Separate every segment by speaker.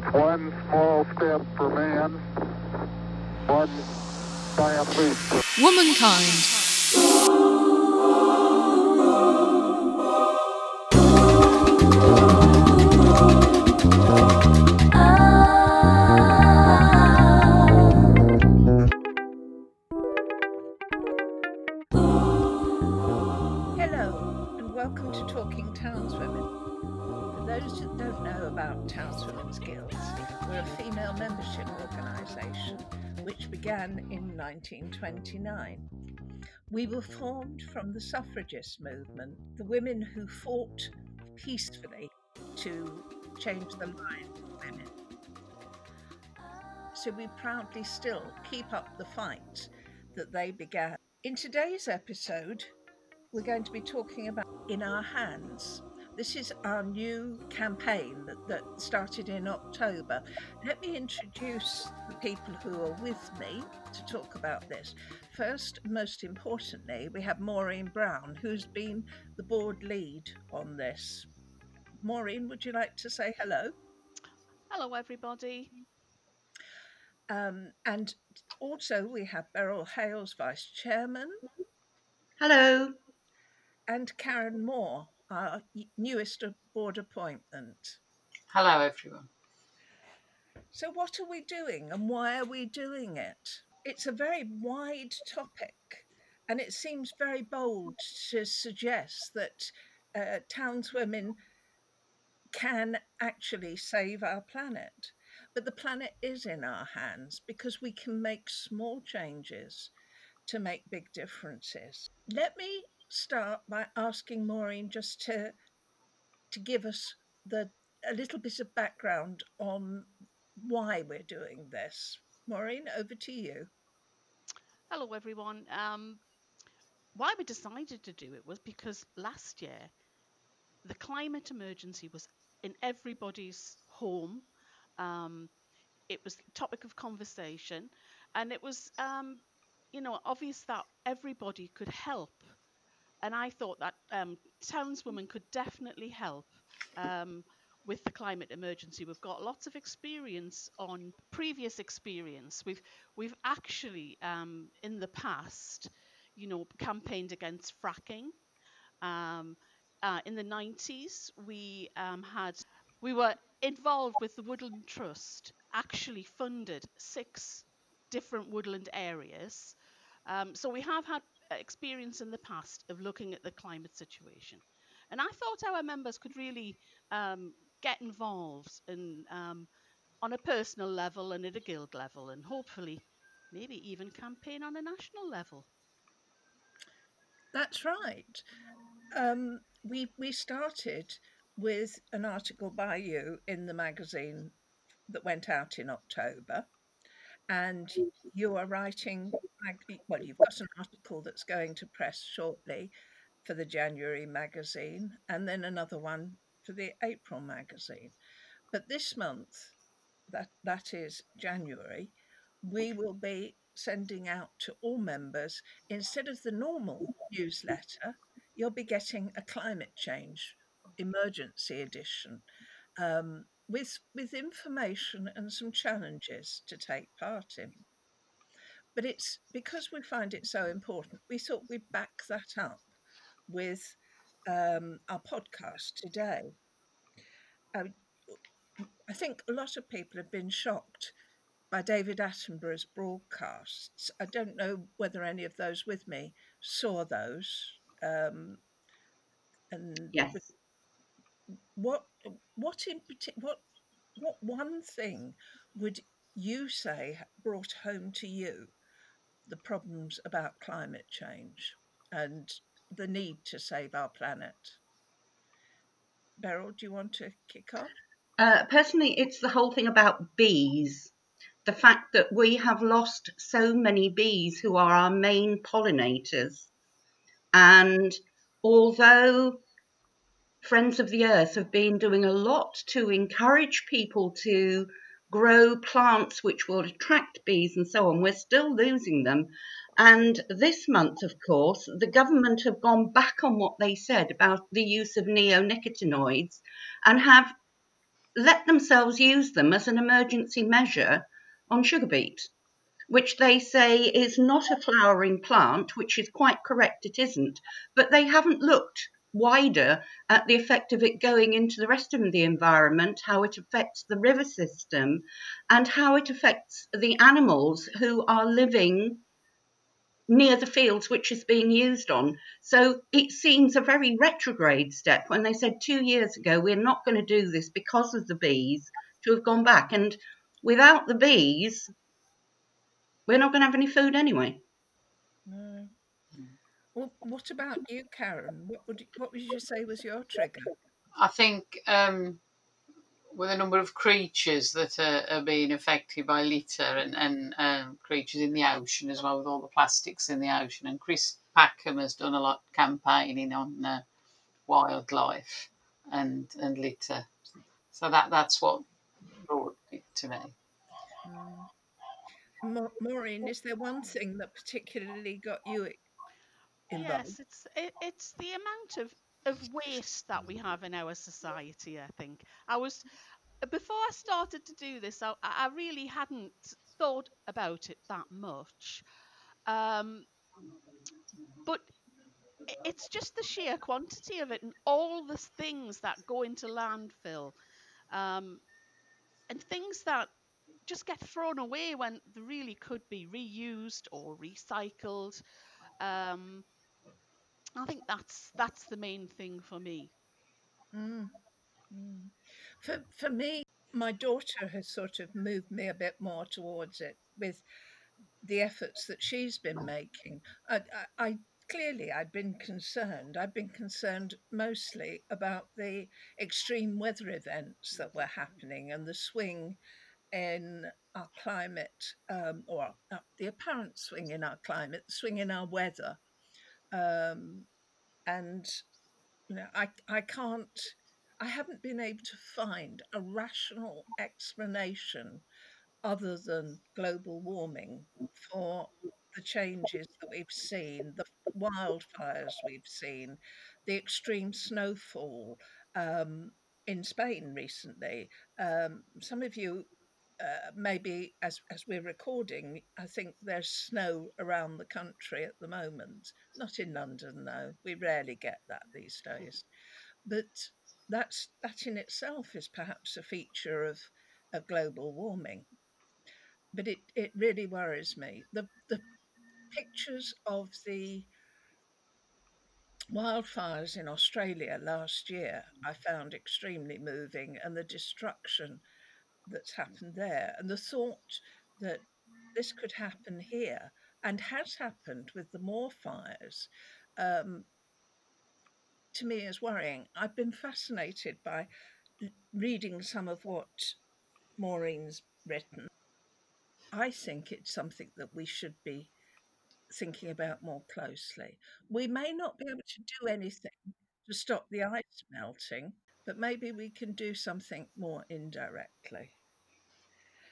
Speaker 1: That's one small step for man, one giant leap for
Speaker 2: Womankind.
Speaker 3: 1929. We were formed from the suffragist movement, the women who fought peacefully to change the lives of women. So we proudly still keep up the fight that they began. In today's episode, we're going to be talking about In Our Hands. This is our new campaign that, that started in October. Let me introduce the people who are with me to talk about this. First, most importantly, we have Maureen Brown, who's been the board lead on this. Maureen, would you like to say hello?
Speaker 4: Hello, everybody.
Speaker 3: Um, and also, we have Beryl Hales, Vice Chairman,
Speaker 5: Hello.
Speaker 3: and Karen Moore, our newest board appointment.
Speaker 6: Hello, everyone.
Speaker 3: So, what are we doing and why are we doing it? It's a very wide topic, and it seems very bold to suggest that uh, townswomen can actually save our planet. But the planet is in our hands because we can make small changes to make big differences. Let me start by asking Maureen just to to give us the a little bit of background on why we're doing this. Maureen, over to you.
Speaker 4: Hello, everyone. Um, why we decided to do it was because last year the climate emergency was in everybody's home. Um, it was topic of conversation, and it was, um, you know, obvious that everybody could help. And I thought that um, townswomen could definitely help um, with the climate emergency. We've got lots of experience on previous experience. We've we've actually um, in the past, you know, campaigned against fracking. Um, uh, in the 90s, we um, had we were involved with the Woodland Trust. Actually, funded six different woodland areas. Um, so we have had experience in the past of looking at the climate situation, and I thought our members could really um, get involved in um, on a personal level and at a guild level, and hopefully maybe even campaign on a national level.
Speaker 3: That's right. Um, we we started with an article by you in the magazine that went out in October, and you are writing. Well, you've got an article that's going to press shortly for the January magazine, and then another one for the April magazine. But this month, that that is January, we will be sending out to all members instead of the normal newsletter you'll be getting a climate change emergency edition um, with with information and some challenges to take part in. But it's because we find it so important, we thought we'd back that up with um, our podcast today. Um, I think a lot of people have been shocked by David Attenborough's broadcasts. I don't know whether any of those with me saw those. Um, and
Speaker 5: Yes.
Speaker 3: what what in parti- what what one thing would you say brought home to you the problems about climate change and the need to save our planet? Beryl, do you want to kick off?
Speaker 5: Uh, personally, it's the whole thing about bees. The fact that we have lost so many bees who are our main pollinators. And although Friends of the Earth have been doing a lot to encourage people to grow plants which will attract bees and so on, we're still losing them. And this month, of course, the government have gone back on what they said about the use of neonicotinoids and have let themselves use them as an emergency measure on sugar beet, which they say is not a flowering plant, which is quite correct, it isn't. But they haven't looked wider at the effect of it going into the rest of the environment, how it affects the river system, and how it affects the animals who are living near the fields which is being used on. So it seems a very retrograde step when they said two years ago, we're not going to do this because of the bees to have gone back. And without the bees, we're not going to have any food anyway.
Speaker 3: No. Well, what about you, Karen? What would you, what would you say was your trigger?
Speaker 6: I think um, with a number of creatures that are, are being affected by litter and, and um, creatures in the ocean as well, with all the plastics in the ocean. And Chris Packham has done a lot campaigning on uh, wildlife and and litter. So that that's what brought it to me.
Speaker 3: Mm. Ma- Maureen, is there one thing that particularly got you
Speaker 4: Yes, it's it, it's the amount of of waste that we have in our society. I think I was before I started to do this. I, I really hadn't thought about it that much, um, but it's just the sheer quantity of it and all the things that go into landfill, um, and things that just get thrown away when they really could be reused or recycled. Um, I think that's that's the main thing for me.
Speaker 3: Mm, mm. For for me, my daughter has sort of moved me a bit more towards it with the efforts that she's been making. I, I, I clearly I've been concerned. I've been concerned mostly about the extreme weather events that were happening and the swing in our climate, um, or uh, the apparent swing in our climate, the swing in our weather, um, and you know, I I can't. I haven't been able to find a rational explanation other than global warming for the changes that we've seen, the wildfires we've seen, the extreme snowfall um, in Spain recently. Um, some of you, uh, maybe as, as we're recording, I think there's snow around the country at the moment. Not in London, though. We rarely get that these days. But that's that in itself is perhaps a feature of, of global warming but it, it really worries me. The the pictures of the wildfires in Australia last year I found extremely moving, and the destruction that's happened there, and the thought that this could happen here and has happened with the Moor fires, um, to me is worrying. I've been fascinated by reading some of what Maureen's written. I think it's something that we should be thinking about more closely. We may not be able to do anything to stop the ice melting, but maybe we can do something more indirectly.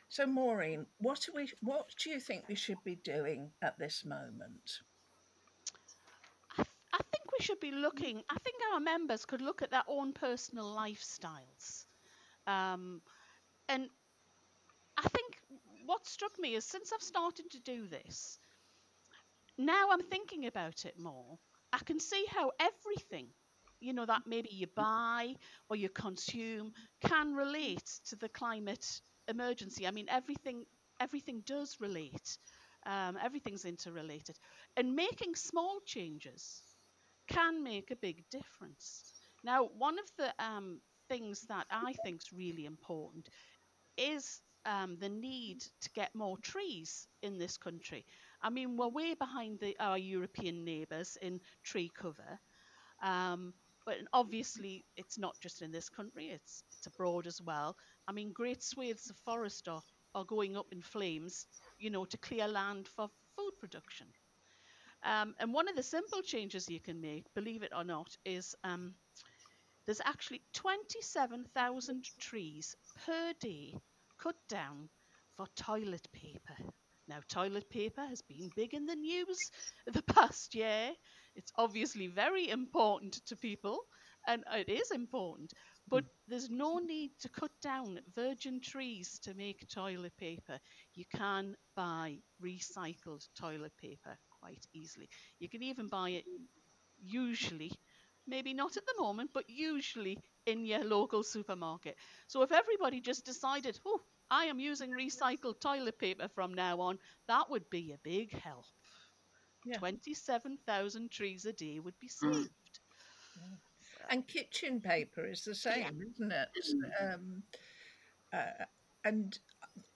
Speaker 3: So, Maureen, what are we? What do you think we should be doing at this moment?
Speaker 4: I, th- I think we should be looking. I think our members could look at their own personal lifestyles, um, and I think what struck me is since I've started to do this, now I'm thinking about it more. I can see how everything, you know, that maybe you buy or you consume can relate to the climate emergency. I mean, everything everything does relate. Um, everything's interrelated, and making small changes can make a big difference. Now, one of the um, things that I think is really important is um, the need to get more trees in this country. I mean, we're way behind the, our European neighbours in tree cover, um, but obviously it's not just in this country; it's abroad as well. I mean, great swathes of forest are, are going up in flames, you know, to clear land for food production. Um, and one of the simple changes you can make, believe it or not, is um, there's actually 27,000 trees per day cut down for toilet paper. Now, toilet paper has been big in the news the past year. It's obviously very important to people, and it is important. But there's no need to cut down virgin trees to make toilet paper. You can buy recycled toilet paper quite easily. You can even buy it usually, maybe not at the moment, but usually in your local supermarket. So if everybody just decided, oh, I am using recycled toilet paper from now on, that would be a big help.
Speaker 3: Yeah.
Speaker 4: 27,000 trees a day would be
Speaker 6: Mm.
Speaker 4: saved.
Speaker 3: And kitchen paper is the same, isn't it? Um, uh, and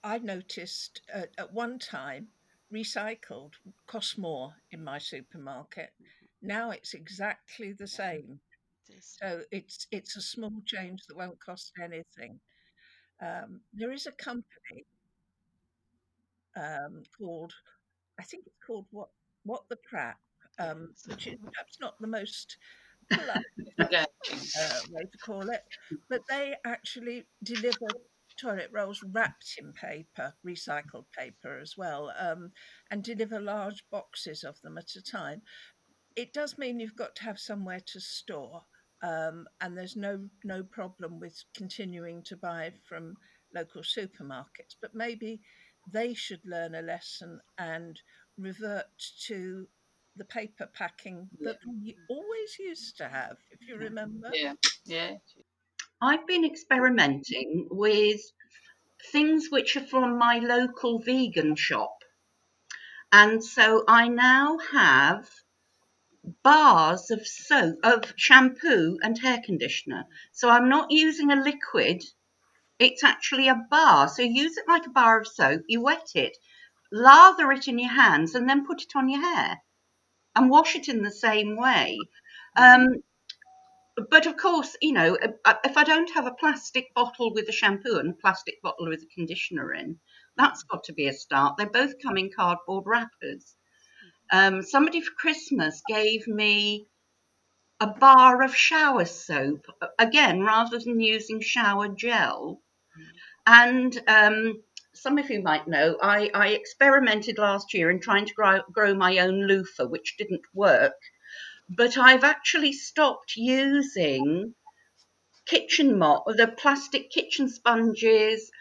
Speaker 3: I noticed uh, at one time recycled cost more in my supermarket. Now it's exactly the same. So it's it's a small change that won't cost anything. Um, there is a company um, called, I think it's called what what the crap, um, which is perhaps not the most Uh, way to call it, but they actually deliver toilet rolls wrapped in paper, recycled paper as well, um, and deliver large boxes of them at a time. It does mean you've got to have somewhere to store, um, and there's no no problem with continuing to buy from local supermarkets. But maybe they should learn a lesson and revert to the paper packing that we always used to have, if you remember.
Speaker 6: Yeah. Yeah.
Speaker 5: I've been experimenting with things which are from my local vegan shop. And so I now have bars of soap, of shampoo and hair conditioner. So I'm not using a liquid, it's actually a bar. So use it like a bar of soap, you wet it, lather it in your hands, and then put it on your hair and wash it in the same way. Um, but of course, you know, uh, if I don't have a plastic bottle with a shampoo and a plastic bottle with a conditioner in, that's got to be a start. They both come in cardboard wrappers. Um, somebody for Christmas gave me a bar of shower soap, again, rather than using shower gel. And um, some of you might know, I, I experimented last year in trying to grow, grow my own loofah, which didn't work but I've actually stopped using kitchen mop, the plastic kitchen sponges,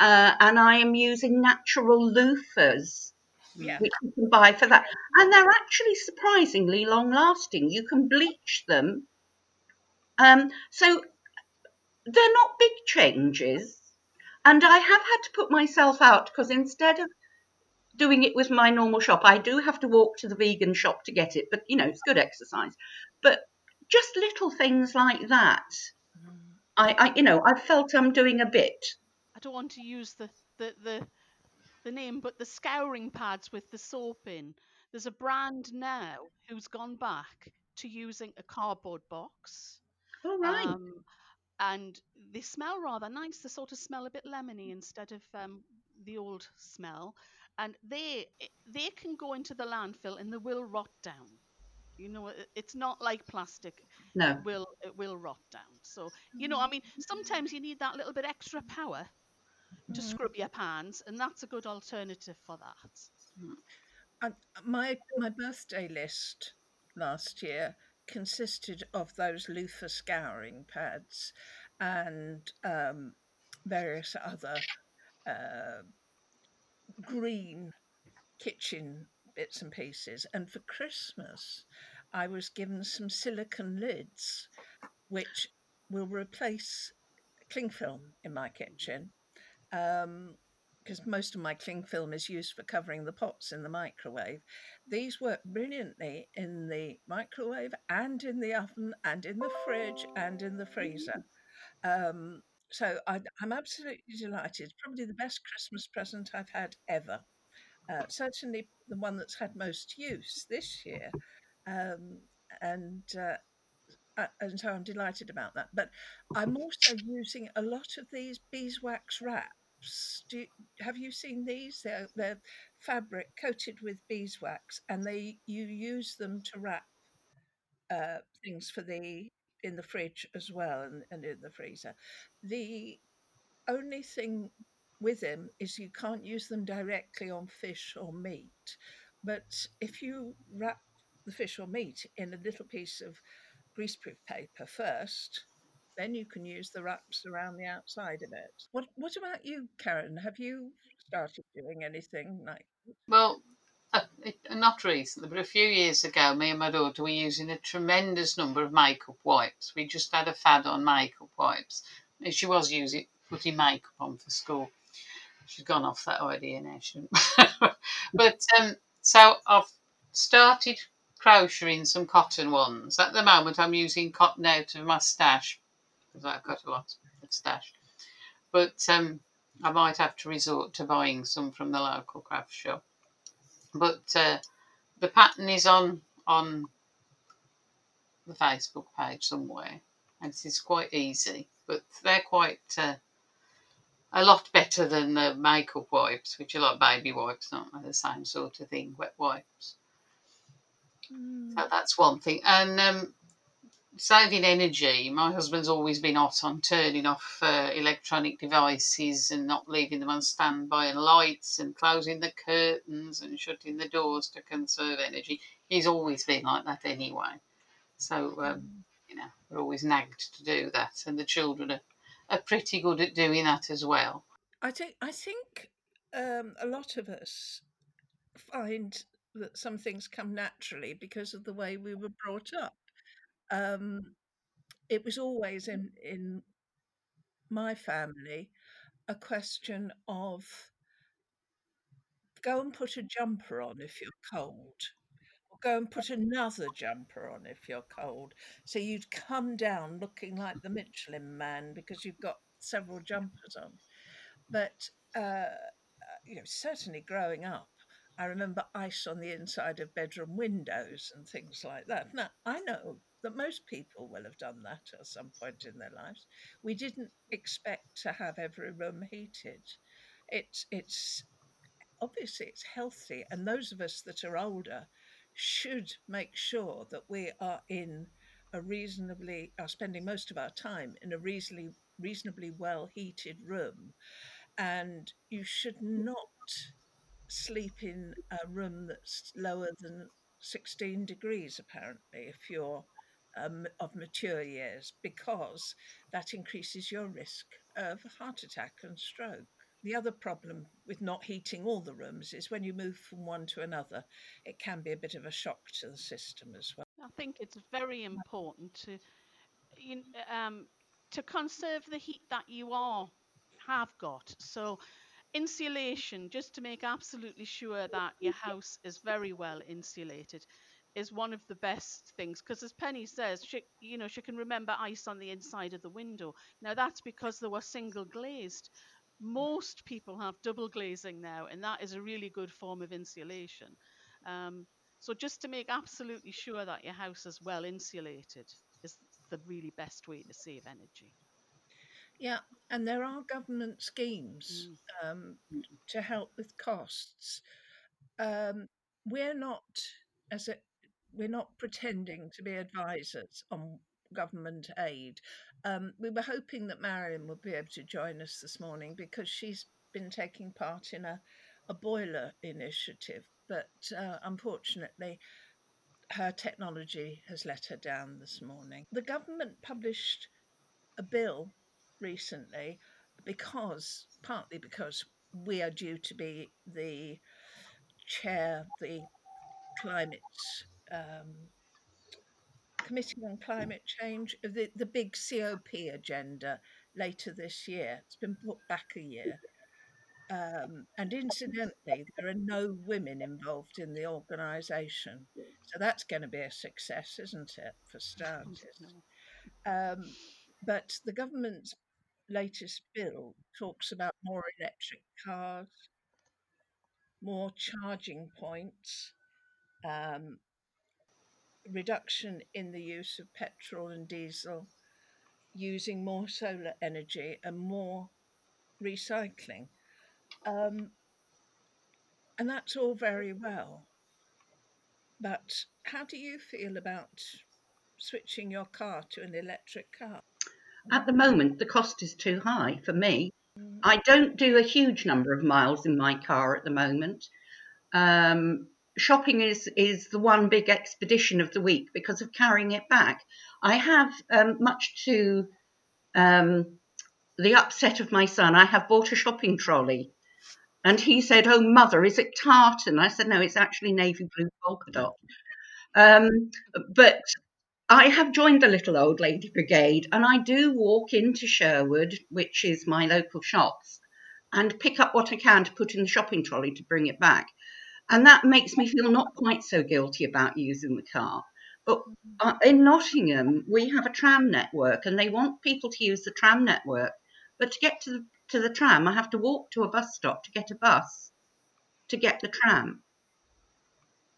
Speaker 5: uh, and I am using natural loofahs,
Speaker 3: Yeah.
Speaker 5: which you can buy for that. And they're actually surprisingly long lasting. You can bleach them. Um, so they're not big changes. And I have had to put myself out because instead of doing it with my normal shop. I do have to walk to the vegan shop to get it, but you know, it's good exercise. But just little things like that. I, I you know, I felt I'm doing a bit.
Speaker 4: I don't want to use the, the, the, the name, but the scouring pads with the soap in. There's a brand now who's gone back to using a cardboard box.
Speaker 5: All right.
Speaker 4: Um, and they smell rather nice. They sort of smell a bit lemony instead of um, the old smell. And they they can go into the landfill and they will rot down. You know, it's not like plastic.
Speaker 5: no.
Speaker 4: It will it will rot down. So you know, I mean, sometimes you need that little bit extra power to scrub your pans, and that's a good alternative for that.
Speaker 3: And my my birthday list last year consisted of those loofah scouring pads and um, various other uh, green kitchen bits and pieces. And for Christmas, I was given some silicon lids, which will replace cling film in my kitchen. Um, because most of my cling film is used for covering the pots in the microwave. These work brilliantly in the microwave and in the oven and in the fridge and in the freezer. Um, so I, I'm absolutely delighted. It's probably the best Christmas present I've had ever. Uh, certainly the one that's had most use this year. Um, and uh, uh, and so I'm delighted about that. But I'm also using a lot of these beeswax wraps. You, have you seen these? They're, they're fabric coated with beeswax, and they you use them to wrap uh, things for the in the fridge as well and, and in the freezer. The only thing with them is you can't use them directly on fish or meat. But if you wrap the fish or meat in a little piece of greaseproof paper first, then you can use the wraps around the outside of it. What What about you, Karen? Have you started doing anything like?
Speaker 6: Well, uh, it, not recently, but a few years ago, me and my daughter were using a tremendous number of makeup wipes. We just had a fad on makeup wipes. She was using putting makeup on for school. She's gone off that idea now, But um, so I've started crocheting some cotton ones. At the moment, I'm using cotton out of my stash because I've got a lot of stash. But um, I might have to resort to buying some from the local craft shop. But uh, the pattern is on on the Facebook page somewhere, and it is quite easy. But they're quite uh, a lot better than the makeup wipes, which are like baby wipes, not the same sort of thing, wet wipes.
Speaker 3: Mm.
Speaker 6: So that's one thing. And um, saving energy, my husband's always been hot on turning off uh, electronic devices and not leaving them on standby and lights and closing the curtains and shutting the doors to conserve energy. He's always been like that anyway. So, um, you know, we're always nagged to do that. And the children are, are pretty good at doing that as well.
Speaker 3: I think I think um, a lot of us find that some things come naturally because of the way we were brought up. Um, it was always in in my family a question of go and put a jumper on if you're cold or go and put another jumper on if you're cold. So you'd come down looking like the michelin man because you've got several jumpers on. But uh, you know certainly growing up i remember ice on the inside of bedroom windows and things like that. Now i know that most people will have done that at some point in their lives. We didn't expect to have every room heated. It's it's obviously it's healthy, and those of us that are older should make sure that we are in a reasonably are spending most of our time in a reasonably reasonably well heated room, and you should not sleep in a room that's lower than 16 degrees apparently if you're um, of mature years because that increases your risk of heart attack and stroke. The other problem with not heating all the rooms is when you move from one to another, it can be a bit of a shock to the system as well.
Speaker 4: I think it's very important to you, um, to conserve the heat that you are have got. So insulation, just to make absolutely sure that your house is very well insulated is one of the best things because as penny says she you know she can remember ice on the inside of the window. Now that's because they were single glazed. Most people have double glazing now and that is a really good form of insulation. Um, so just to make absolutely sure that your house is well insulated is the really best way to save energy.
Speaker 3: Yeah and there are government schemes
Speaker 4: mm.
Speaker 3: um, to help with costs. Um, we're not as a we're not pretending to be advisors on government aid. Um, we were hoping that Marion would be able to join us this morning because she's been taking part in a, a boiler initiative, but uh, unfortunately, her technology has let her down this morning. The government published a bill recently because, partly because we are due to be the chair, the climate um, Committee on Climate Change, the, the big COP agenda later this year. It's been put back a year. Um, and incidentally, there are no women involved in the organisation. So that's going to be a success, isn't it, for starters? Um, but the government's latest bill talks about more electric cars, more charging points, um, reduction in the use of petrol and diesel, using more solar energy and more recycling. Um, and that's all very well. But how do you feel about switching your car to an electric car?
Speaker 5: At the moment, the cost is too high for me.
Speaker 3: Mm.
Speaker 5: I don't do a huge number of miles in my car at the moment. Um, shopping is is the one big expedition of the week because of carrying it back. I have um, much to um, the upset of my son. I have bought a shopping trolley. And he said, Oh, mother, is it tartan? I said, No, it's actually navy blue polka dot. Um, but I have joined the Little Old Lady Brigade and I do walk into Sherwood, which is my local shops, and pick up what I can to put in the shopping trolley to bring it back. And that makes me feel not quite so guilty about using the car. But uh, in Nottingham, we have a tram network and they want people to use the tram network. But to get to the, to the tram, I have to walk to a bus stop to get a bus to get the tram.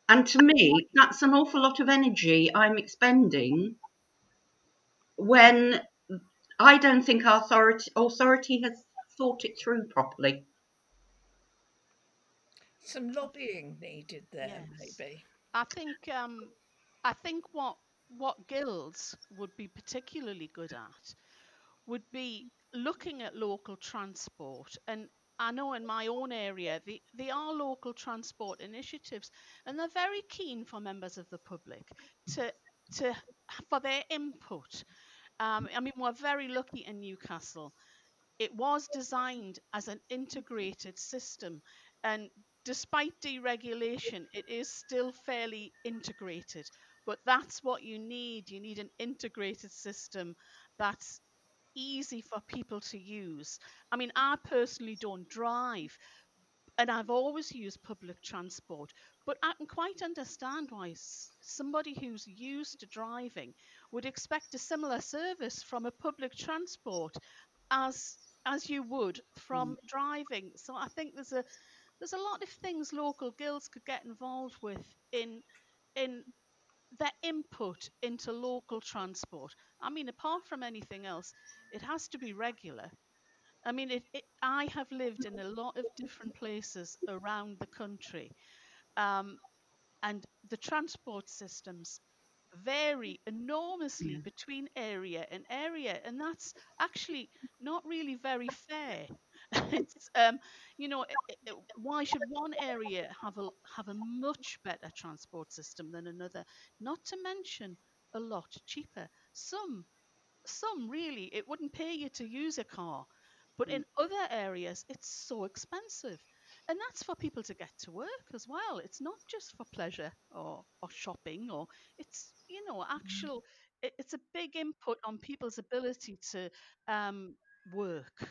Speaker 5: And to me, that's an awful lot of energy I'm expending when I don't think authority, authority has thought it through properly.
Speaker 3: Some lobbying needed there,
Speaker 4: Yes.
Speaker 3: maybe.
Speaker 4: I think um, I think what what guilds would be particularly good at would be looking at local transport and I know in my own area the, they are local transport initiatives and they're very keen for members of the public to to for their input. Um, I mean we're very lucky in Newcastle. It was designed as an integrated system and despite deregulation it is still fairly integrated but that's what you need you need an integrated system that's easy for people to use. I mean, I personally don't drive, and I've always used public transport, but I can quite understand why somebody who's used to driving would expect a similar service from a public transport as as you would from mm. driving. So I think there's a there's a lot of things local guilds could get involved with in in their input into local transport. I mean, apart from anything else, it has to be regular. I mean, it, it, I have lived in a lot of different places around the country, um, and the transport systems vary enormously between area and area, and that's actually not really very fair. It's um, you know, i- i- i- why should one area have a have a much better transport system than another? Not to mention a lot cheaper. Some some really it wouldn't pay you to use a car but in other areas it's so expensive. And that's for people to get to work as well. It's not just for pleasure or, or shopping or it's you know actual it, it's a big input on people's ability to um, work.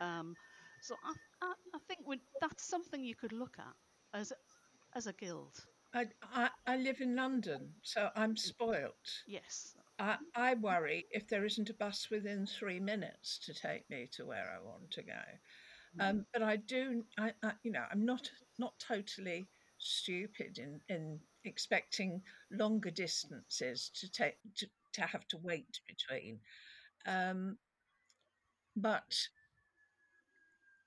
Speaker 4: Um, so I, I, I think we, that's something you could look at as a- as a guild
Speaker 3: I, I, I live in London, so I'm spoilt.
Speaker 4: yes
Speaker 3: I, I worry if there isn't a bus within three minutes to take me to where I want to go. Um, but I do, I, I, you know, I'm not not totally stupid in in expecting longer distances to take to, to have to wait between. Um, but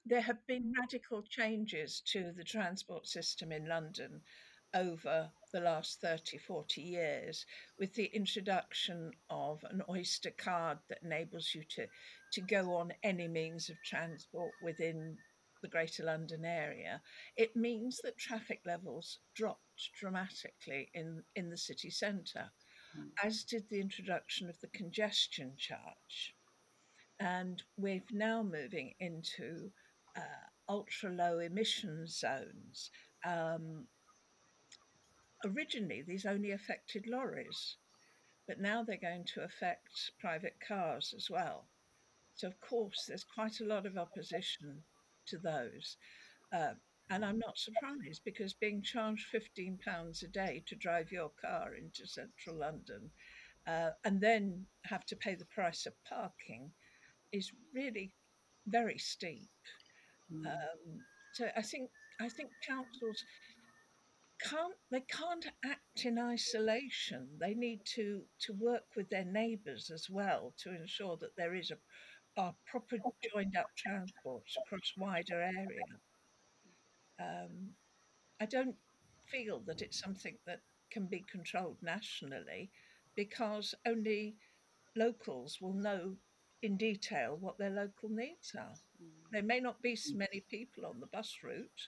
Speaker 3: there have been radical changes to the transport system in London over the last 30, 40 years with the introduction of an Oyster card that enables you to, to go on any means of transport within the Greater London area. It means that traffic levels dropped dramatically in, in the city centre, hmm. as did the introduction of the congestion charge and we're now moving into uh, ultra low emission zones. Um, originally, these only affected lorries, but now they're going to affect private cars as well. So, of course, there's quite a lot of opposition to those. Uh, and I'm not surprised because being charged £15 a day to drive your car into central London uh, and then have to pay the price of parking is really very steep. Um, so I think I think councils can't they can't act in isolation. They need to to work with their neighbours as well to ensure that there is a, a proper joined up transport across wider area. Um, I don't feel that it's something that can be controlled nationally because only locals will know in detail what their local needs are. There may not be so many people on the bus route,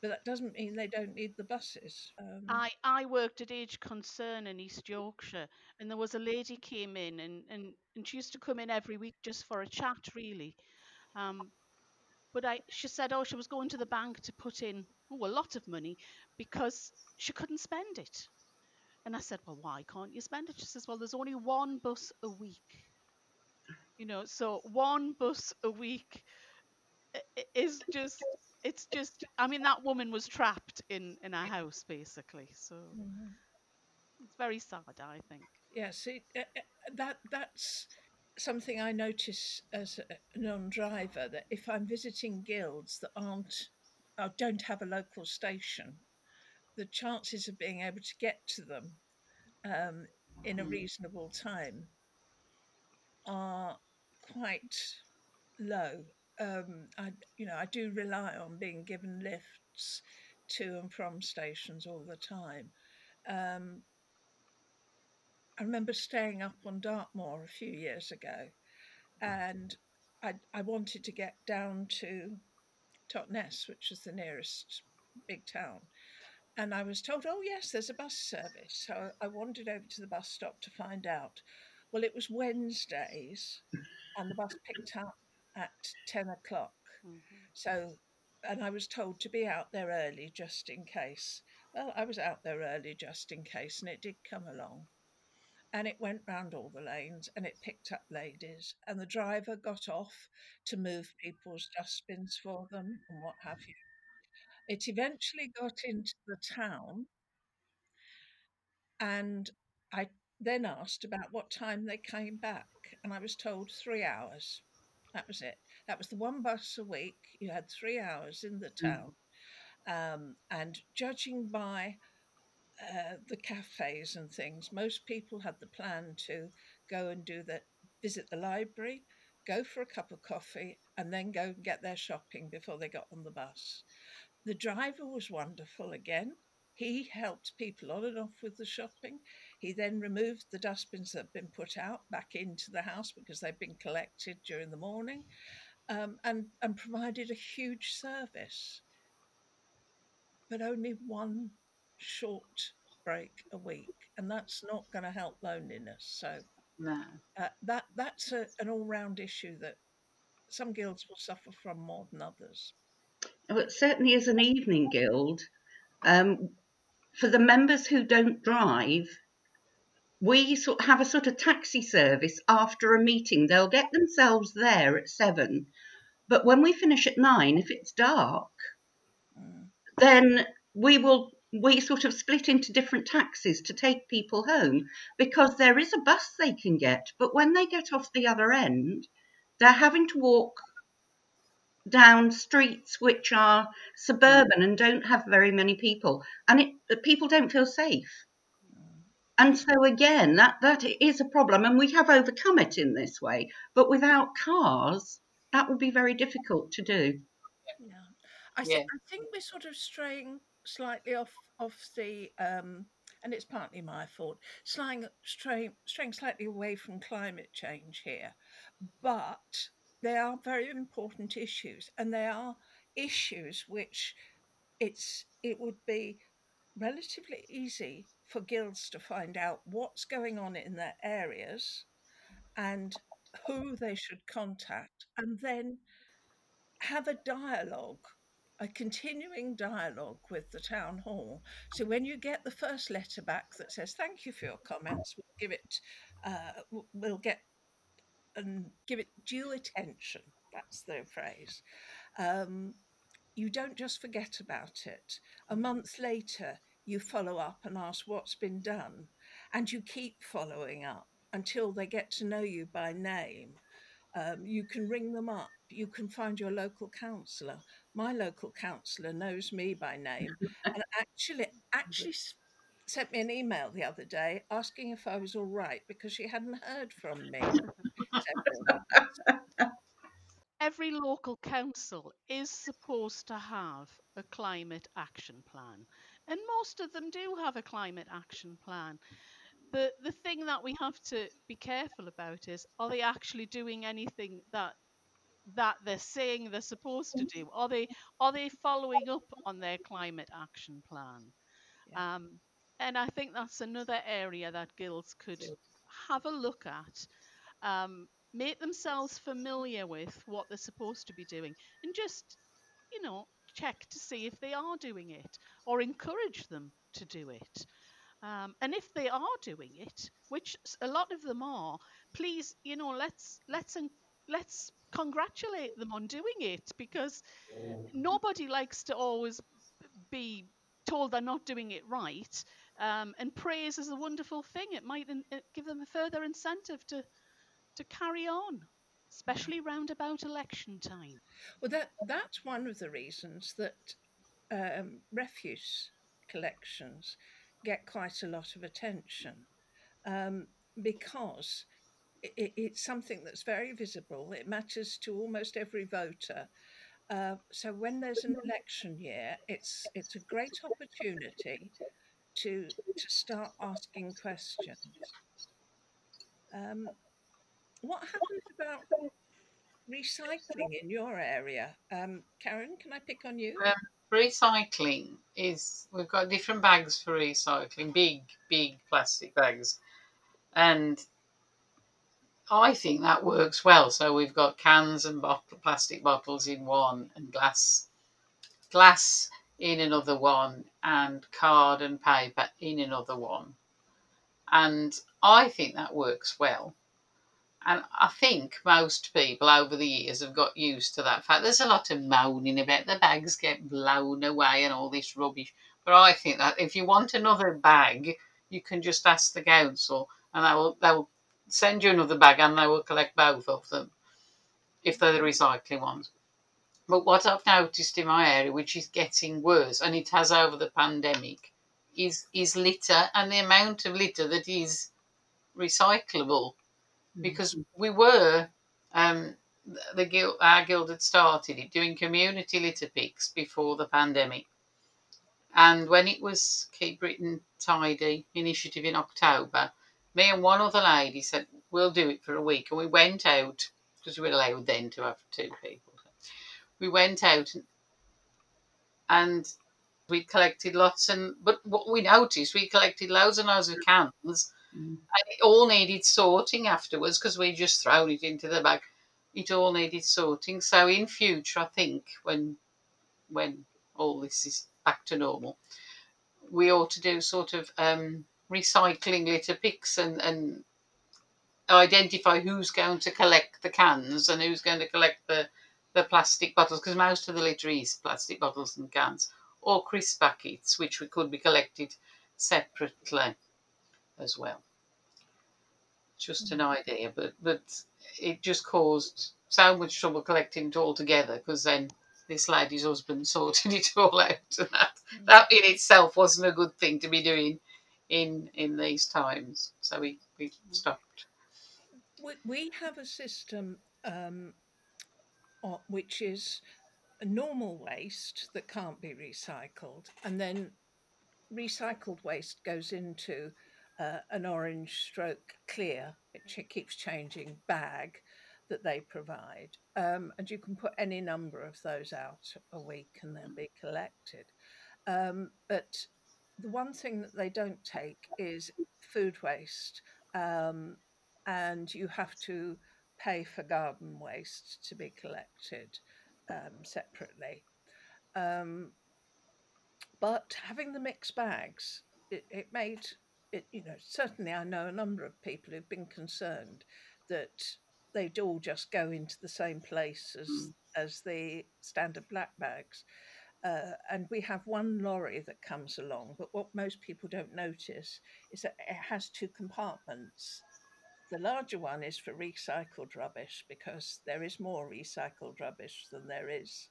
Speaker 3: but that doesn't mean they don't need the buses. Um,
Speaker 4: I, I worked at Age Concern in East Yorkshire, and there was a lady came in, and, and, and she used to come in every week just for a chat, really. Um, but I, she said, oh, she was going to the bank to put in oh, a lot of money because she couldn't spend it. And I said, well, why can't you spend it? She says, well, there's only one bus a week. You know, so one bus a week is just it's just i mean that woman was trapped in in a house basically so
Speaker 3: mhm.
Speaker 4: it's very sad i think
Speaker 3: Yes, it, uh, uh, that that's something I notice as a a non-driver that if I'm visiting guilds that aren't or don't have a local station, the chances of being able to get to them um, in a reasonable time are quite low. Um, I you know I do rely on being given lifts to and from stations all the time. Um, I remember staying up on Dartmoor a few years ago, and I I wanted to get down to Totnes, which is the nearest big town, and I was told, "Oh yes, there's a bus service." So I wandered over to the bus stop to find out. Well, it was Wednesdays, and the bus picked up at ten o'clock. Mm-hmm. So, and I was told to be out there early just in case. Well, I was out there early just in case, and it did come along. And it went round all the lanes and it picked up ladies, and the driver got off to move people's dustbins for them and what have you. It eventually got into the town, and I then asked about what time they came back, and I was told three hours. That was it. That was the one bus a week. You had three hours in the town. Um, and judging by uh, the cafes and things, most people had the plan to go and do that, visit the library, go for a cup of coffee, and then go and get their shopping before they got on the bus. The driver was wonderful again. He helped people on and off with the shopping. He then removed the dustbins that had been put out back into the house because they'd been collected during the morning um, and, and provided a huge service. But only one short break a week, and that's not going to help loneliness. So
Speaker 6: No.
Speaker 3: uh, that that's a, an all-round issue that some guilds will suffer from more than others.
Speaker 5: But certainly as an evening guild, um, for the members who don't drive, we sort have a sort of taxi service after a meeting. They'll get themselves there at seven, but when we finish at nine, if it's dark,
Speaker 3: Mm.
Speaker 5: then we will we sort of split into different taxis to take people home because there is a bus they can get, but when they get off the other end, they're having to walk down streets which are suburban and don't have very many people, and it people don't feel safe. And so again, that that is a problem, and we have overcome it in this way. But without cars, that would be very difficult to do.
Speaker 3: Yeah, I,
Speaker 6: Yeah.
Speaker 3: I think we're sort of straying slightly off off the, um, and it's partly my fault, straying straying straying slightly away from climate change here, but they are very important issues, and they are issues which it's it would be relatively easy for guilds to find out what's going on in their areas and who they should contact, and then have a dialogue, a continuing dialogue with the town hall. So when you get the first letter back that says thank you for your comments, we'll give it, uh, we'll get and give it due attention. That's the phrase. Um, you don't just forget about it. A month later, you follow up and ask what's been done, and you keep following up until they get to know you by name. Um, you can ring them up. You can find your local councillor. My local councillor knows me by name, and actually, actually sent me an email the other day asking if I was all right because she hadn't heard from me.
Speaker 4: every local council is supposed to have a climate action plan and most of them do have a climate action plan the the thing that we have to be careful about is are they actually doing anything that that they're saying they're supposed to do? Are they are they following up on their climate action plan?
Speaker 3: Yeah.
Speaker 4: Um, and I think that's another area that guilds could have a look at, um, make themselves familiar with what they're supposed to be doing, and just, you know, check to see if they are doing it or encourage them to do it. Um, and if they are doing it, which a lot of them are, please, you know, let's let's let's congratulate them on doing it because nobody likes to always be told they're not doing it right. Um, and praise is a wonderful thing. It might in, it give them a further incentive to to carry on, especially round about election time.
Speaker 3: Well, that that's one of the reasons that um, refuse collections get quite a lot of attention um, because it's something that's very visible. It matters to almost every voter. Uh, so when there's an election year, it's it's a great opportunity to to start asking questions. Um, what happens about recycling in your area? Um, Karen, can I pick on you?
Speaker 6: Um, recycling is we've got different bags for recycling, big, big plastic bags, and I think that works well. So we've got cans and bottle, plastic bottles in one, and glass, glass in another one, and card and paper in another one, and I think that works well. And I think most people over the years have got used to that fact. There's a lot of moaning about the bags get blown away and all this rubbish. But I think that if you want another bag, you can just ask the council and they will they will send you another bag and they will collect both of them if they're the recycling ones. But what I've noticed in my area, which is getting worse, and it has over the pandemic, is is litter and the amount of litter that is recyclable because we were um, the guild, our guild had started doing community litter picks before the pandemic, and when it was Keep Britain Tidy initiative in October, me and one other lady said we'll do it for a week, and we went out because we were allowed then to have two people. We went out and, we collected lots and but what we noticed we collected loads and loads of cans
Speaker 5: Mm.
Speaker 6: And it all needed sorting afterwards because we just thrown it into the bag. It all needed sorting. So in future, I think when when all this is back to normal, we ought to do sort of um, recycling litter picks and and identify who's going to collect the cans and who's going to collect the the plastic bottles because most of the litter is plastic bottles and cans or crisp packets which we could be collected separately as well just an idea, but but it just caused so much trouble collecting it all together because then this lady's husband sorted it all out, and that that in itself wasn't a good thing to be doing in in these times. So we we stopped.
Speaker 3: We, we have a system um, which is normal waste that can't be recycled, and then recycled waste goes into uh, an orange stroke clear, which it keeps changing bag that they provide. Um, and you can put any number of those out a week and they'll be collected. Um, but the one thing that they don't take is food waste. Um, and you have to pay for garden waste to be collected um, separately. Um, but having the mixed bags, it, it made it, you know, certainly I know a number of people who've been concerned that they'd all just go into the same place as as the standard black bags. Uh, and we have one lorry that comes along, but what most people don't notice is that it has two compartments. The larger one is for recycled rubbish because there is more recycled rubbish than there is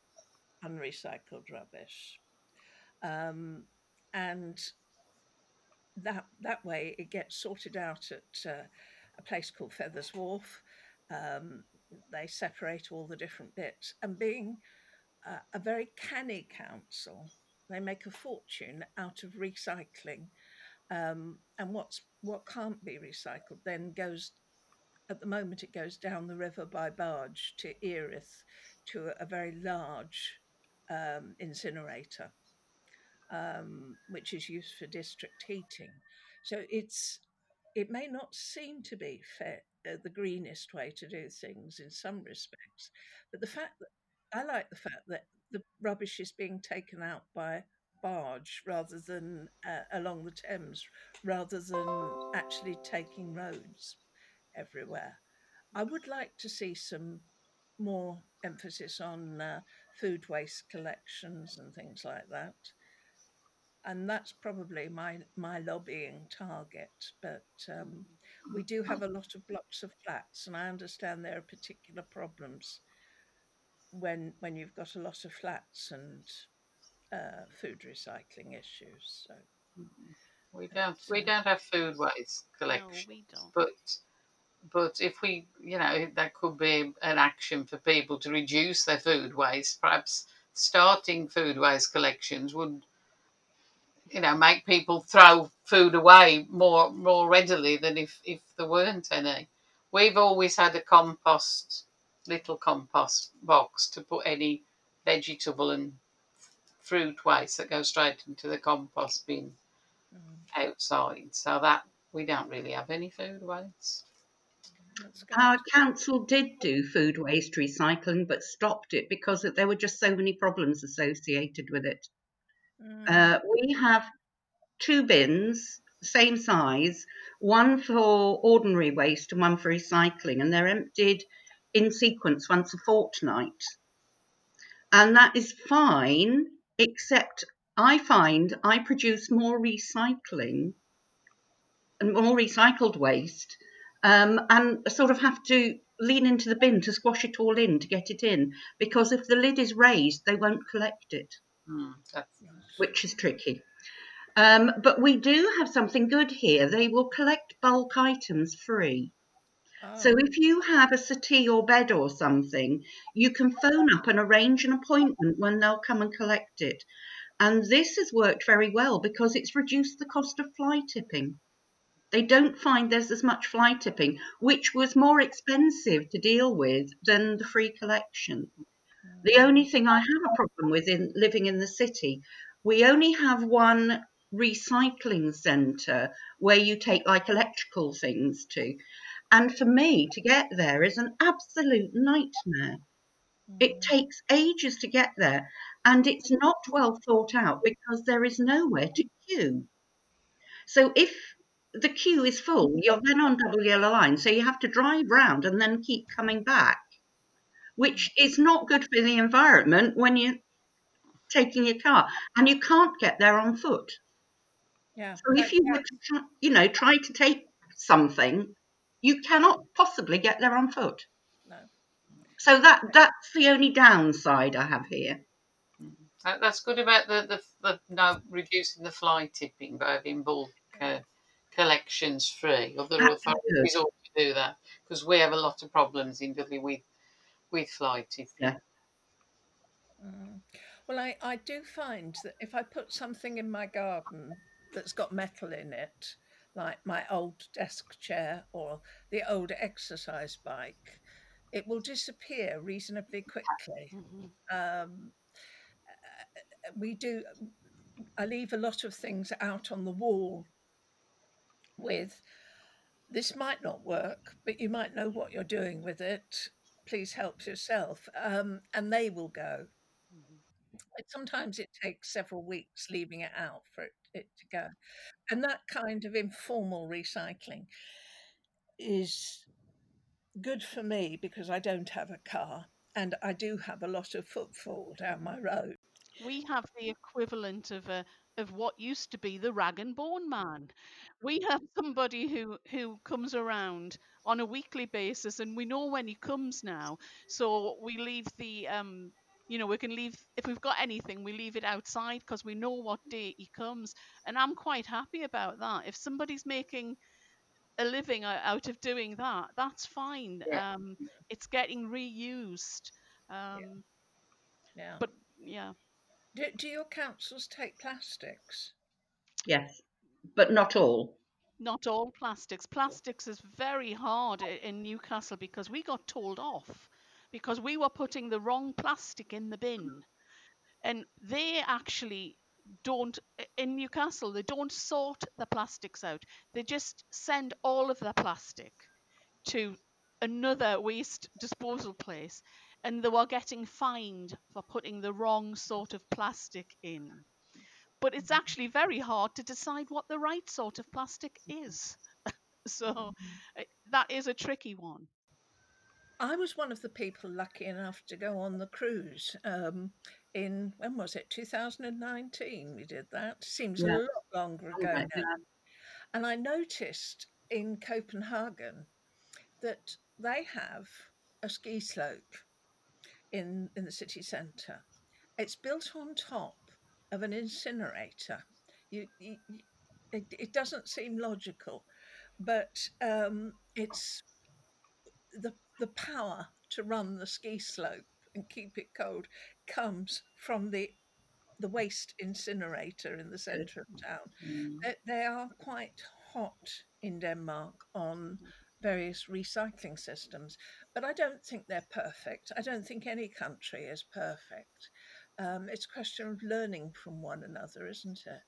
Speaker 3: unrecycled rubbish. Um, and that that way it gets sorted out at uh, a place called Feathers Wharf. Um, they separate all the different bits, and being uh, a very canny council, they make a fortune out of recycling. Um, and what's what can't be recycled then goes at the moment it goes down the river by barge to Erith to a, a very large um, incinerator, um, which is used for district heating. So it's it may not seem to be fair, uh, the greenest way to do things in some respects, but the fact that I like the fact that the rubbish is being taken out by barge rather than uh, along the Thames, rather than actually taking roads everywhere. I would like to see some more emphasis on uh, food waste collections and things like that. And that's probably my, my lobbying target. But um, we do have a lot of blocks of flats, and I understand there are particular problems when when you've got a lot of flats and uh, food recycling issues. So
Speaker 6: We don't we
Speaker 3: uh,
Speaker 6: don't have food waste
Speaker 4: No,
Speaker 6: collection,
Speaker 4: we don't.
Speaker 6: but but if we you know that could be an action for people to reduce their food waste. Perhaps starting food waste collections would you know make people throw food away more more readily than if if there weren't any. We've always had a compost little compost box to put any vegetable and fruit waste that goes straight into the compost bin
Speaker 3: mm,
Speaker 6: outside. So that we don't really have any food waste.
Speaker 5: Our council did do food waste recycling but stopped it because there were just so many problems associated with it.
Speaker 3: Mm,
Speaker 5: Uh, we have two bins, same size, one for ordinary waste and one for recycling, and they're emptied in sequence once a fortnight. And that is fine, except I find I produce more recycling and more recycled waste um, and sort of have to lean into the bin to squash it all in to get it in because if the lid is raised, they won't collect it
Speaker 6: Hmm, that's.
Speaker 5: Which is tricky. Um, but we do have something good here. They will collect bulk items free. So
Speaker 3: Oh,
Speaker 5: if you have a settee or bed or something, you can phone up and arrange an appointment when they'll come and collect it. And this has worked very well because it's reduced the cost of fly tipping. They don't find there's as much fly tipping, which was more expensive to deal with than the free collection. The
Speaker 3: mm,
Speaker 5: only thing I have a problem with in living in the city, we only have one recycling centre where you take like electrical things to. And for me to get there is an absolute nightmare. It
Speaker 3: mm,
Speaker 5: takes ages to get there and it's not well thought out because there is nowhere to queue. So if the queue is full, you're then on double yellow line, so you have to drive round and then keep coming back, which is not good for the environment when you're taking your car and you can't get there on foot.
Speaker 3: yeah,
Speaker 5: So
Speaker 3: that,
Speaker 5: if you were to, try, you know, try to take something, you cannot possibly get there on foot.
Speaker 3: no.
Speaker 5: So that that's the only downside I have here.
Speaker 6: that, that's good about the the, the no reducing the fly tipping by having bulk uh, collections free. Other
Speaker 5: That's
Speaker 6: authorities ought to do that because we have a lot of problems in Dudley with with fly tipping.
Speaker 5: Yeah.
Speaker 3: Mm. Well, I, I do find that if I put something in my garden that's got metal in it, like my old desk chair or the old exercise bike, it will disappear reasonably quickly.
Speaker 4: Mhm.
Speaker 3: Um, uh, we do, I leave a lot of things out on the wall with this might not work, but you might know what you're doing with it. Please help yourself. Um, and they will go. But sometimes it takes several weeks leaving it out for it, it to go. And that kind of informal recycling is good for me because I don't have a car and I do have a lot of footfall down my road.
Speaker 4: We have the equivalent of a of what used to be the rag and bone man. We have somebody who who comes around on a weekly basis, and we know when he comes now. So we leave the um, you know, we can leave if we've got anything, we leave it outside because we know what day he comes, and I'm quite happy about that. If somebody's making a living out of doing that, that's fine.
Speaker 6: Yeah.
Speaker 4: Um, it's getting reused. Um,
Speaker 3: Yeah.
Speaker 4: but yeah.
Speaker 3: Do, do your councils take plastics?
Speaker 5: Yes, but not all.
Speaker 4: Not all plastics. Plastics is very hard in Newcastle because we got told off because we were putting the wrong plastic in the bin. And they actually don't, in Newcastle, they don't sort the plastics out. They just send all of the plastic to another waste disposal place and they were getting fined for putting the wrong sort of plastic in. But it's actually very hard to decide what the right sort of plastic is. so uh, that is a tricky one.
Speaker 3: I was one of the people lucky enough to go on the cruise um, in when was it? 2019. We did that. Seems
Speaker 5: Yeah.
Speaker 3: a lot longer ago
Speaker 5: Right,
Speaker 3: now. And I noticed in Copenhagen that they have a ski slope in in the city centre. It's built on top of an incinerator. You, you- it, it doesn't seem logical, but um, it's the the power to run the ski slope and keep it cold comes from the the waste incinerator in the centre of town.
Speaker 5: Mm.
Speaker 3: They, they are quite hot in Denmark on various recycling systems, but I don't think they're perfect. I don't think any country is perfect. Um, it's a question of learning from one another, isn't it?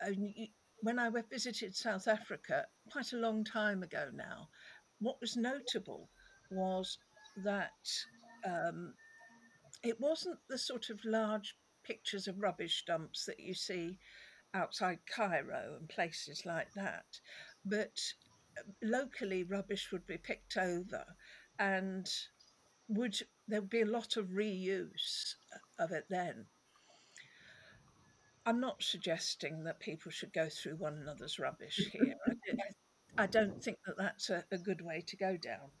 Speaker 3: And you, when I visited South Africa quite a long time ago now, what was notable was that um, it wasn't the sort of large pictures of rubbish dumps that you see outside Cairo and places like that, but uh, locally rubbish would be picked over and would there would be a lot of reuse uh, of it then. I'm not suggesting that people should go through one another's rubbish here. I, don't think that that's a, a good way to go down.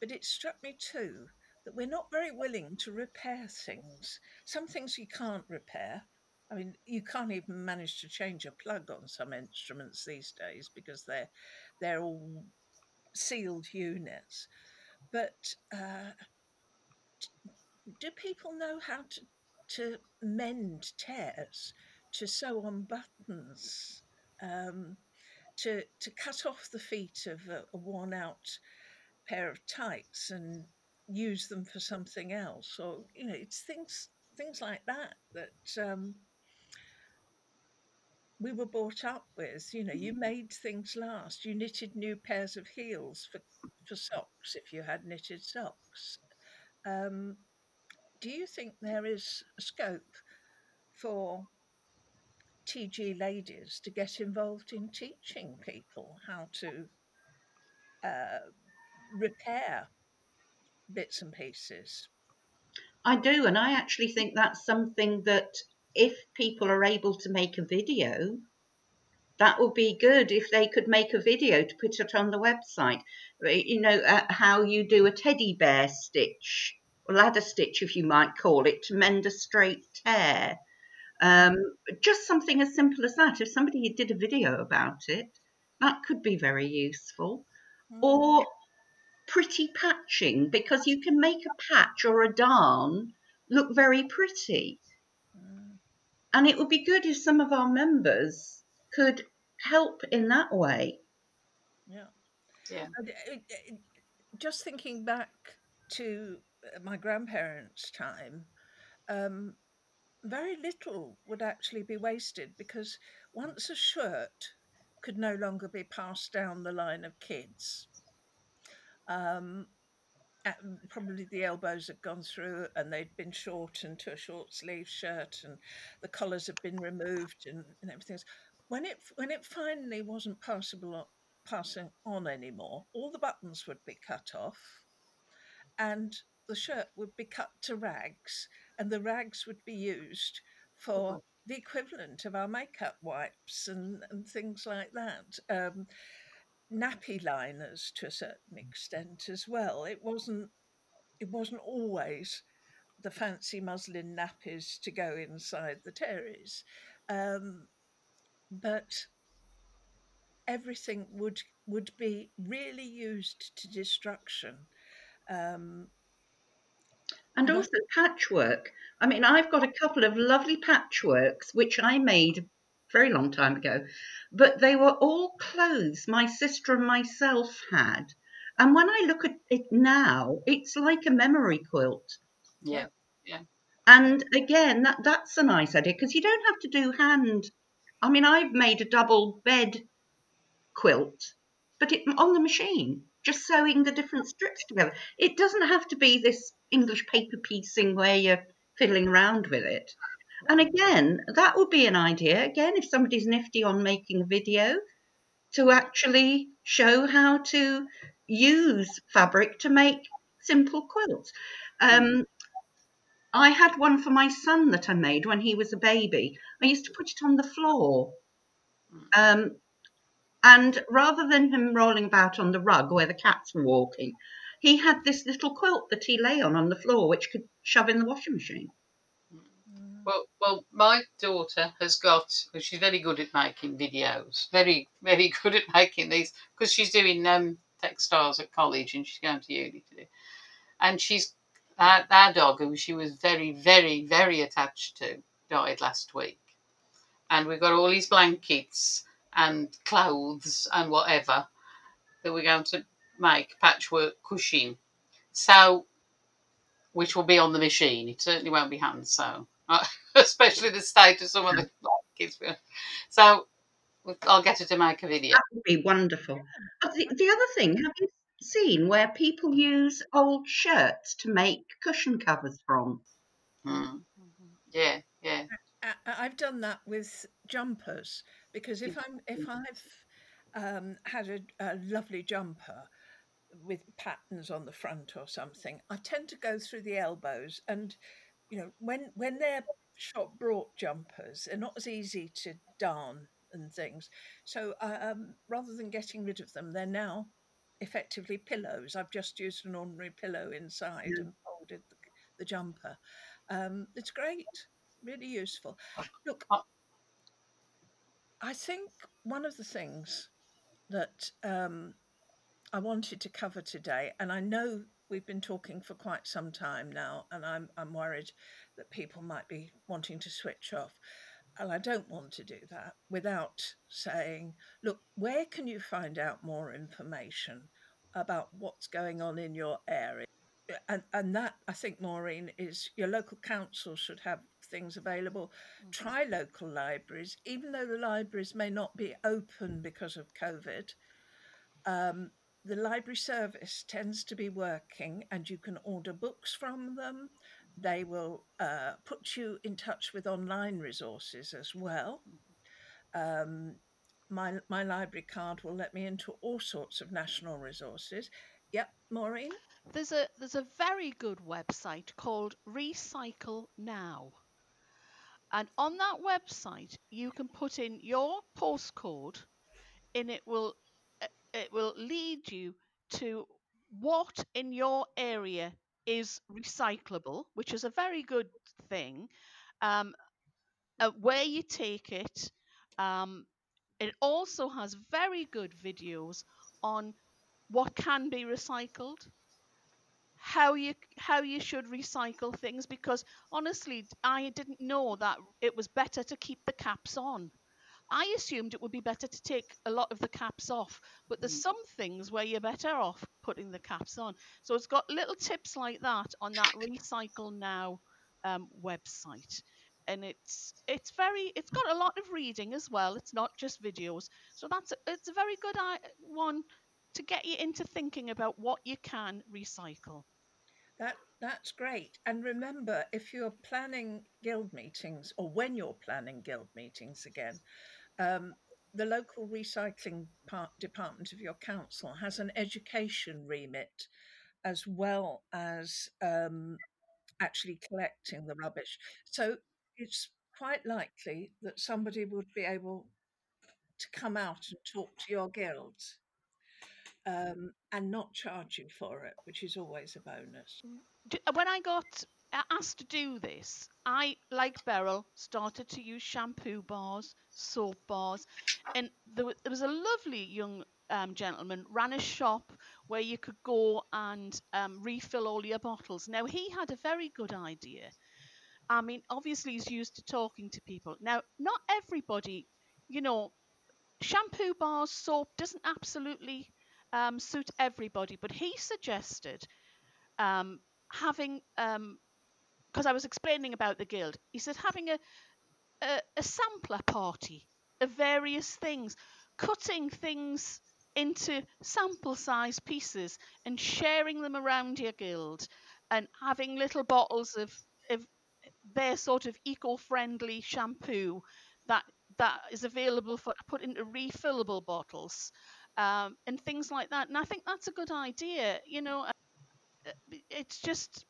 Speaker 3: But it struck me too that we're not very willing to repair things. Some things you can't repair. I mean, you can't even manage to change a plug on some instruments these days because they're they're all sealed units. But uh, do people know how to to mend tears, to sew on buttons, um, to to cut off the feet of a, a worn out pair of tights and use them for something else, or you know, it's things things like that that um, we were brought up with. You know, you made things last. You knitted new pairs of heels for for socks if you had knitted socks. Um, do you think there is scope for TG ladies to get involved in teaching people how to uh, repair bits and pieces?
Speaker 5: I do, and I actually think that's something that if people are able to make a video, that would be good if they could make a video to put it on the website. Uh, You know, uh, how you do a teddy bear stitch, or ladder stitch, if you might call it, to mend a straight tear. Um, just something as simple as that. If somebody did a video about it, that could be very useful.
Speaker 3: Mm.
Speaker 5: Or pretty patching, because you can make a patch or a darn look very pretty.
Speaker 3: Mm.
Speaker 5: And it would be good if some of our members could help in that way.
Speaker 3: Yeah.
Speaker 6: Yeah.
Speaker 3: And it- it- just thinking back to uh, my grandparents' time, um, very little would actually be wasted because once a shirt could no longer be passed down the line of kids, um, probably the elbows had gone through and they'd been shortened to a short sleeve shirt and the collars had been removed and, and everything else. When it when it finally wasn't passable passing on anymore, all the buttons would be cut off and the shirt would be cut to rags and the rags would be used for the equivalent of our makeup wipes and, and things like that. Um, nappy liners to a certain extent as well. It wasn't it wasn't always the fancy muslin nappies to go inside the terries, um, but everything would would be really used to destruction. Um,
Speaker 5: And
Speaker 3: And
Speaker 5: also patchwork. I mean, I've got a couple of lovely patchworks which I made very long time ago, but they were all clothes my sister and myself had. And when I look at it now, it's like a memory quilt.
Speaker 6: Yeah. Yeah.
Speaker 5: And again, that, that's a nice idea because you don't have to do hand. I mean, I've made a double bed quilt, but it on the machine, just sewing the different strips together. It doesn't have to be this English paper piecing where you're fiddling around with it. And again, that would be an idea. Again, if somebody's nifty on making a video, to actually show how to use fabric to make simple quilts. Um, I had one for my son that I made when he was a baby. I used to put it on the floor. Um, and rather than him rolling about on the rug where the cats were walking, he had this little quilt that he lay on on the floor, which could shove in the washing machine.
Speaker 6: Well, my daughter has got. She's very good at making videos. Very, very good at making these because she's doing um, textiles at college and she's going to uni to do. And she's our, our dog, who she was very, very, very attached to, died last week. And we've got all these blankets and clothes and whatever that we're going to make patchwork cushion. So, which will be on the machine. It certainly won't be hand sewn, especially the state of some of the blankets. So, I'll get her to make a video.
Speaker 5: That would be wonderful. The, the other thing, have you seen where people use old shirts to make cushion covers from?
Speaker 6: Mm. Yeah, yeah.
Speaker 3: I- I've done that with jumpers because if I'm if I've um, had a, a lovely jumper with patterns on the front or something, I tend to go through the elbows, and you know when when they're shop brought jumpers, they're not as easy to darn and things. So uh, um, rather than getting rid of them, they're now effectively pillows. I've just used an ordinary pillow inside
Speaker 5: Yeah.
Speaker 3: and folded the, the jumper. Um, it's great, really useful. Look, I think one of the things that um, I wanted to cover today, and I know we've been talking for quite some time now, and I'm I'm worried that people might be wanting to switch off, and I don't want to do that without saying, look, where can you find out more information about what's going on in your area? And and that I think, Maureen, is your local council should have things available try local libraries, even though the libraries may not be open because of COVID. Um, the library service tends to be working, and you can order books from them. They will uh, put you in touch with online resources as well. Um, my my library card will let me into all sorts of national resources. Yep, Maureen.
Speaker 4: There's a there's a very good website called Recycle Now. And on that website you can put in your postcode and it will it will lead you to what in your area is recyclable, which is a very good thing. Um, uh, where you take it. Um, it also has very good videos on what can be recycled, how you how you should recycle things. Because honestly, I didn't know that it was better to keep the caps on. I assumed it would be better to take a lot of the caps off, but there's some things where you're better off putting the caps on. So it's got little tips like that on that Recycle Now um, website, and it's it's very it's got a lot of reading as well. It's not just videos, so that's a, it's a very good one to get you into thinking about what you can recycle.
Speaker 3: That that's great. And remember, if you're planning guild meetings or when you're planning guild meetings again, um, the local recycling part, department of your council has an education remit as well as um, actually collecting the rubbish. So it's quite likely that somebody would be able to come out and talk to your guilds um, and not charge you for it, which is always a bonus.
Speaker 4: when I got asked to do this, I, like Beryl, started to use shampoo bars, soap bars, and there, wa- there was a lovely young um, gentleman ran a shop where you could go and um, refill all your bottles. Now he had a very good idea. I mean, obviously he's used to talking to people. Now, not everybody you know, shampoo bars, soap doesn't absolutely um, suit everybody, but he suggested um, having, because I was explaining about the guild, he said having a, a, a sampler party of various things, cutting things into sample size pieces and sharing them around your guild and having little bottles of, of their sort of eco-friendly shampoo that that is available for put into refillable bottles um, and things like that. And i think that's a good idea you know uh, it's just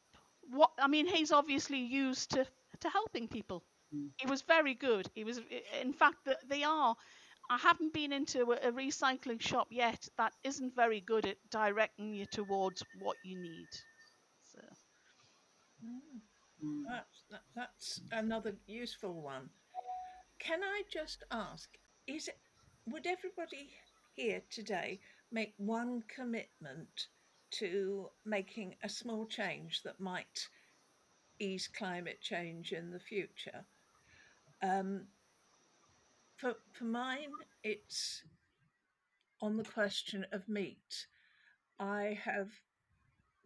Speaker 4: what i mean he's obviously used to to helping people
Speaker 6: Mm.
Speaker 4: he was very good he was in fact that they are I haven't been into a, a recycling shop yet that isn't very good at directing you towards what you need. So
Speaker 3: Mm,
Speaker 6: Mm.
Speaker 3: That's, that, that's another useful one. Can I just ask, is it, would everybody here today make one commitment to making a small change that might ease climate change in the future? Um, for, for mine, it's on the question of meat. I have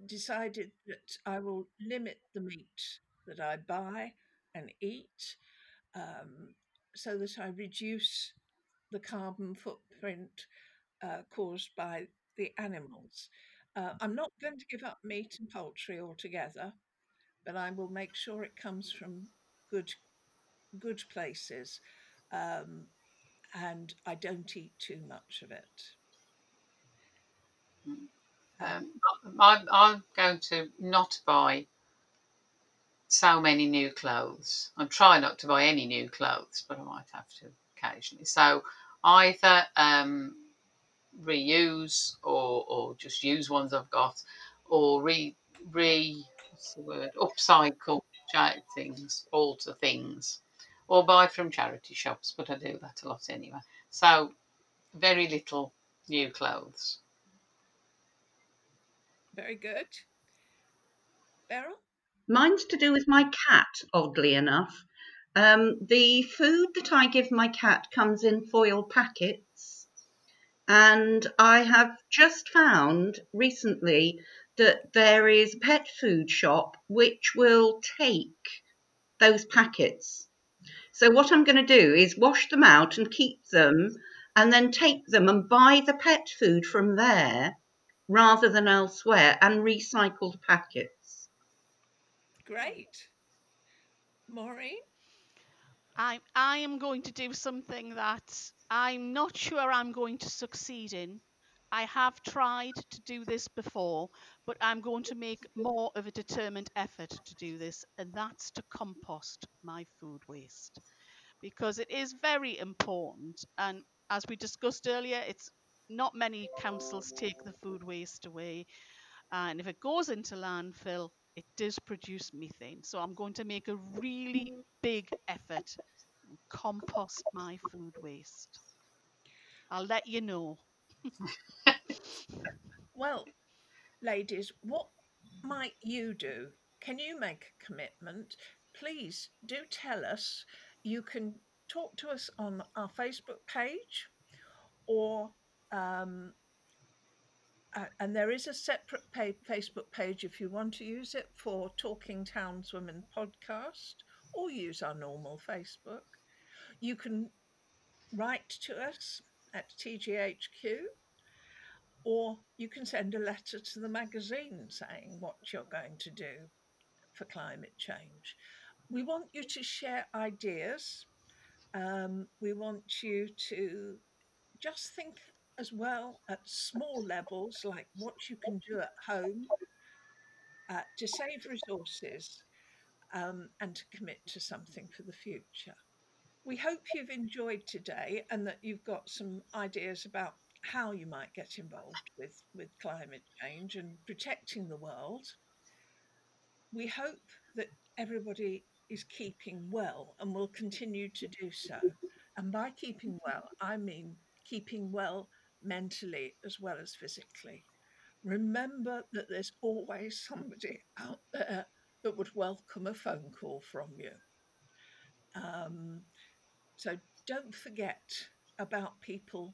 Speaker 3: decided that I will limit the meat that I buy and eat um, so that I reduce the carbon footprint uh, caused by the animals. Uh, I'm not going to give up meat and poultry altogether, but I will make sure it comes from good good places, um, and I don't eat too much of it.
Speaker 6: Um, I'm, I'm going to not buy so many new clothes. I'm trying not to buy any new clothes, but I might have to occasionally. So either um, reuse or, or just use ones I've got, or re re what's the word upcycle ja- things, alter things, or buy from charity shops. But I do that a lot anyway. So very little new clothes.
Speaker 3: Very good. Beryl?
Speaker 5: Mine's to do with my cat, oddly enough. Um, the food that I give my cat comes in foil packets, and I have just found recently that there is a pet food shop which will take those packets. So, what I'm going to do is wash them out and keep them, and then take them and buy the pet food from there rather than elsewhere and recycle the packets.
Speaker 3: Great. Maureen?
Speaker 4: I I am going to do something that I'm not sure I'm going to succeed in. I have tried to do this before, but I'm going to make more of a determined effort to do this, and that's to compost my food waste because it is very important. And as we discussed earlier, it's not many councils take the food waste away, and if it goes into landfill, it does produce methane. So I'm going to make a really big effort compost my food waste. I'll let you know.
Speaker 3: Well, ladies, what might you do? Can you make a commitment? Please do tell us. You can talk to us on our Facebook page or um, uh, and there is a separate pa- Facebook page if you want to use it for Talking Townswomen podcast or use our normal Facebook. You can write to us at TGHQ or you can send a letter to the magazine saying what you're going to do for climate change. We want you to share ideas. Um, we want you to just think as well at small levels, like what you can do at home uh, to save resources um, and to commit to something for the future. We hope you've enjoyed today and that you've got some ideas about how you might get involved with, with climate change and protecting the world. We hope that everybody is keeping well and will continue to do so. And by keeping well, I mean keeping well mentally as well as physically. Remember that there's always somebody out there that would welcome a phone call from you. Um, so don't forget about people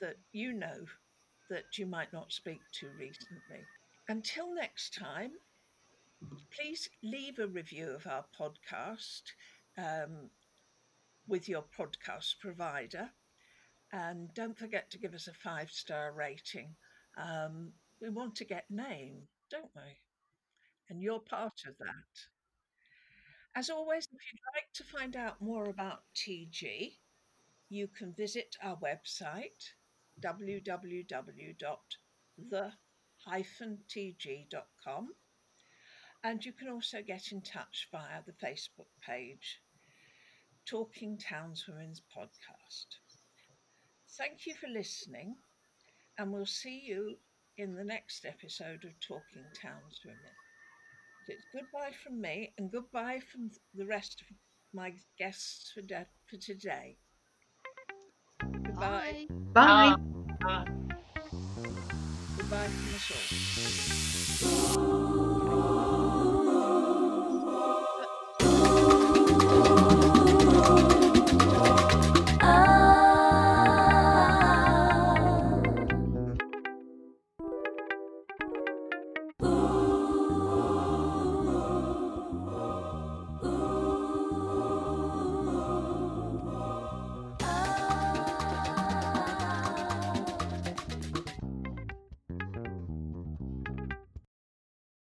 Speaker 3: that you know that you might not speak to recently. Until next time, please leave a review of our podcast um, with your podcast provider. And don't forget to give us a five star rating. Um, we want to get name, don't we? And you're part of that. As always, if you'd like to find out more about TG, you can visit our website www.the-tg.com and you can also get in touch via the Facebook page Talking Townswomen's Podcast. Thank you for listening, and we'll see you in the next episode of Talking Townswomen. It's goodbye from me and goodbye from the rest of my guests for, de- for today. Goodbye.
Speaker 4: Bye.
Speaker 5: Bye.
Speaker 6: Uh,
Speaker 3: Goodbye from us all.